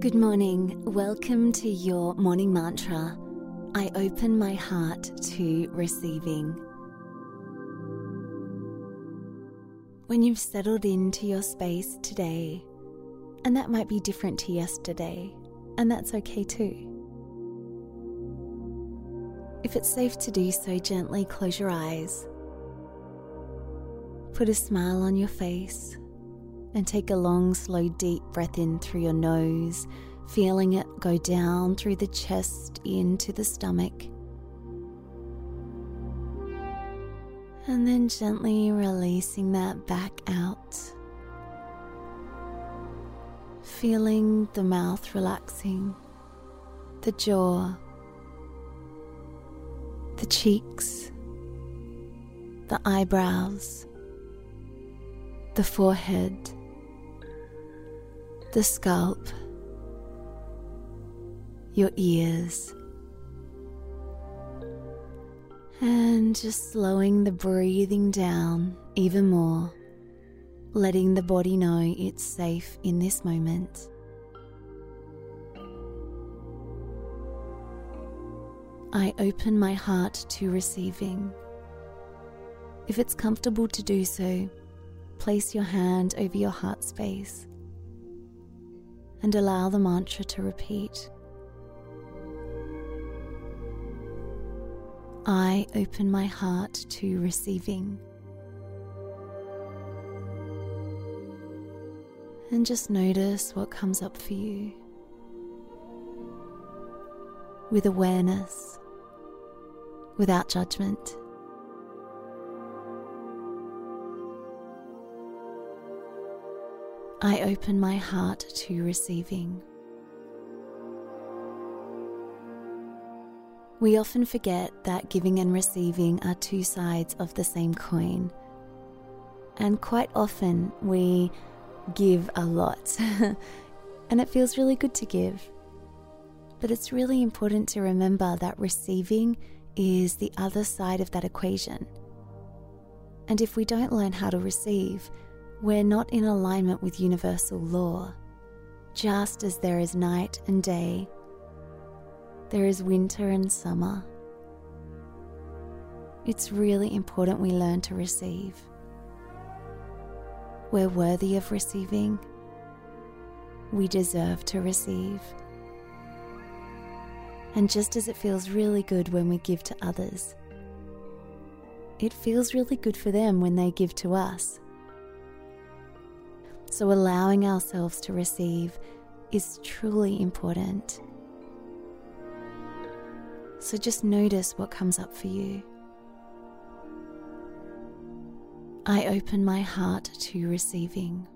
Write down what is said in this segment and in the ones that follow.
Good morning. Welcome to your morning mantra. I open my heart to receiving. When you've settled into your space today, and that might be different to yesterday, and that's okay too. If it's safe to do so, gently close your eyes. Put a smile on your face and take a long, slow, deep breath in through your nose, feeling it go down through the chest into the stomach. And then gently releasing that back out. Feeling the mouth relaxing, the jaw, the cheeks, the eyebrows, the forehead the scalp, your ears, and just slowing the breathing down even more, letting the body know it's safe in this moment. I open my heart to receiving. If it's comfortable to do so, place your hand over your heart space and allow the mantra to repeat. I open my heart to receiving. And just notice what comes up for you with awareness, without judgment. I open my heart to receiving. We often forget that giving and receiving are two sides of the same coin. And quite often we give a lot, and it feels really good to give. But it's really important to remember that receiving is the other side of that equation. And if we don't learn how to receive, we're not in alignment with universal law. Just as there is night and day, there is winter and summer. It's really important we learn to receive. We're worthy of receiving. We deserve to receive. And just as it feels really good when we give to others, it feels really good for them when they give to us. So, allowing ourselves to receive is truly important. So, just notice what comes up for you. I open my heart to receiving.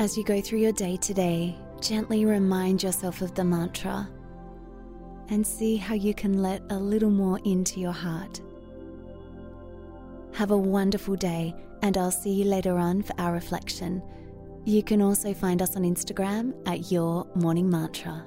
As you go through your day today, Gently remind yourself of the mantra and see how you can let a little more into your heart. Have a wonderful day, and I'll see you later on for our reflection. You can also find us on Instagram at Your Morning Mantra.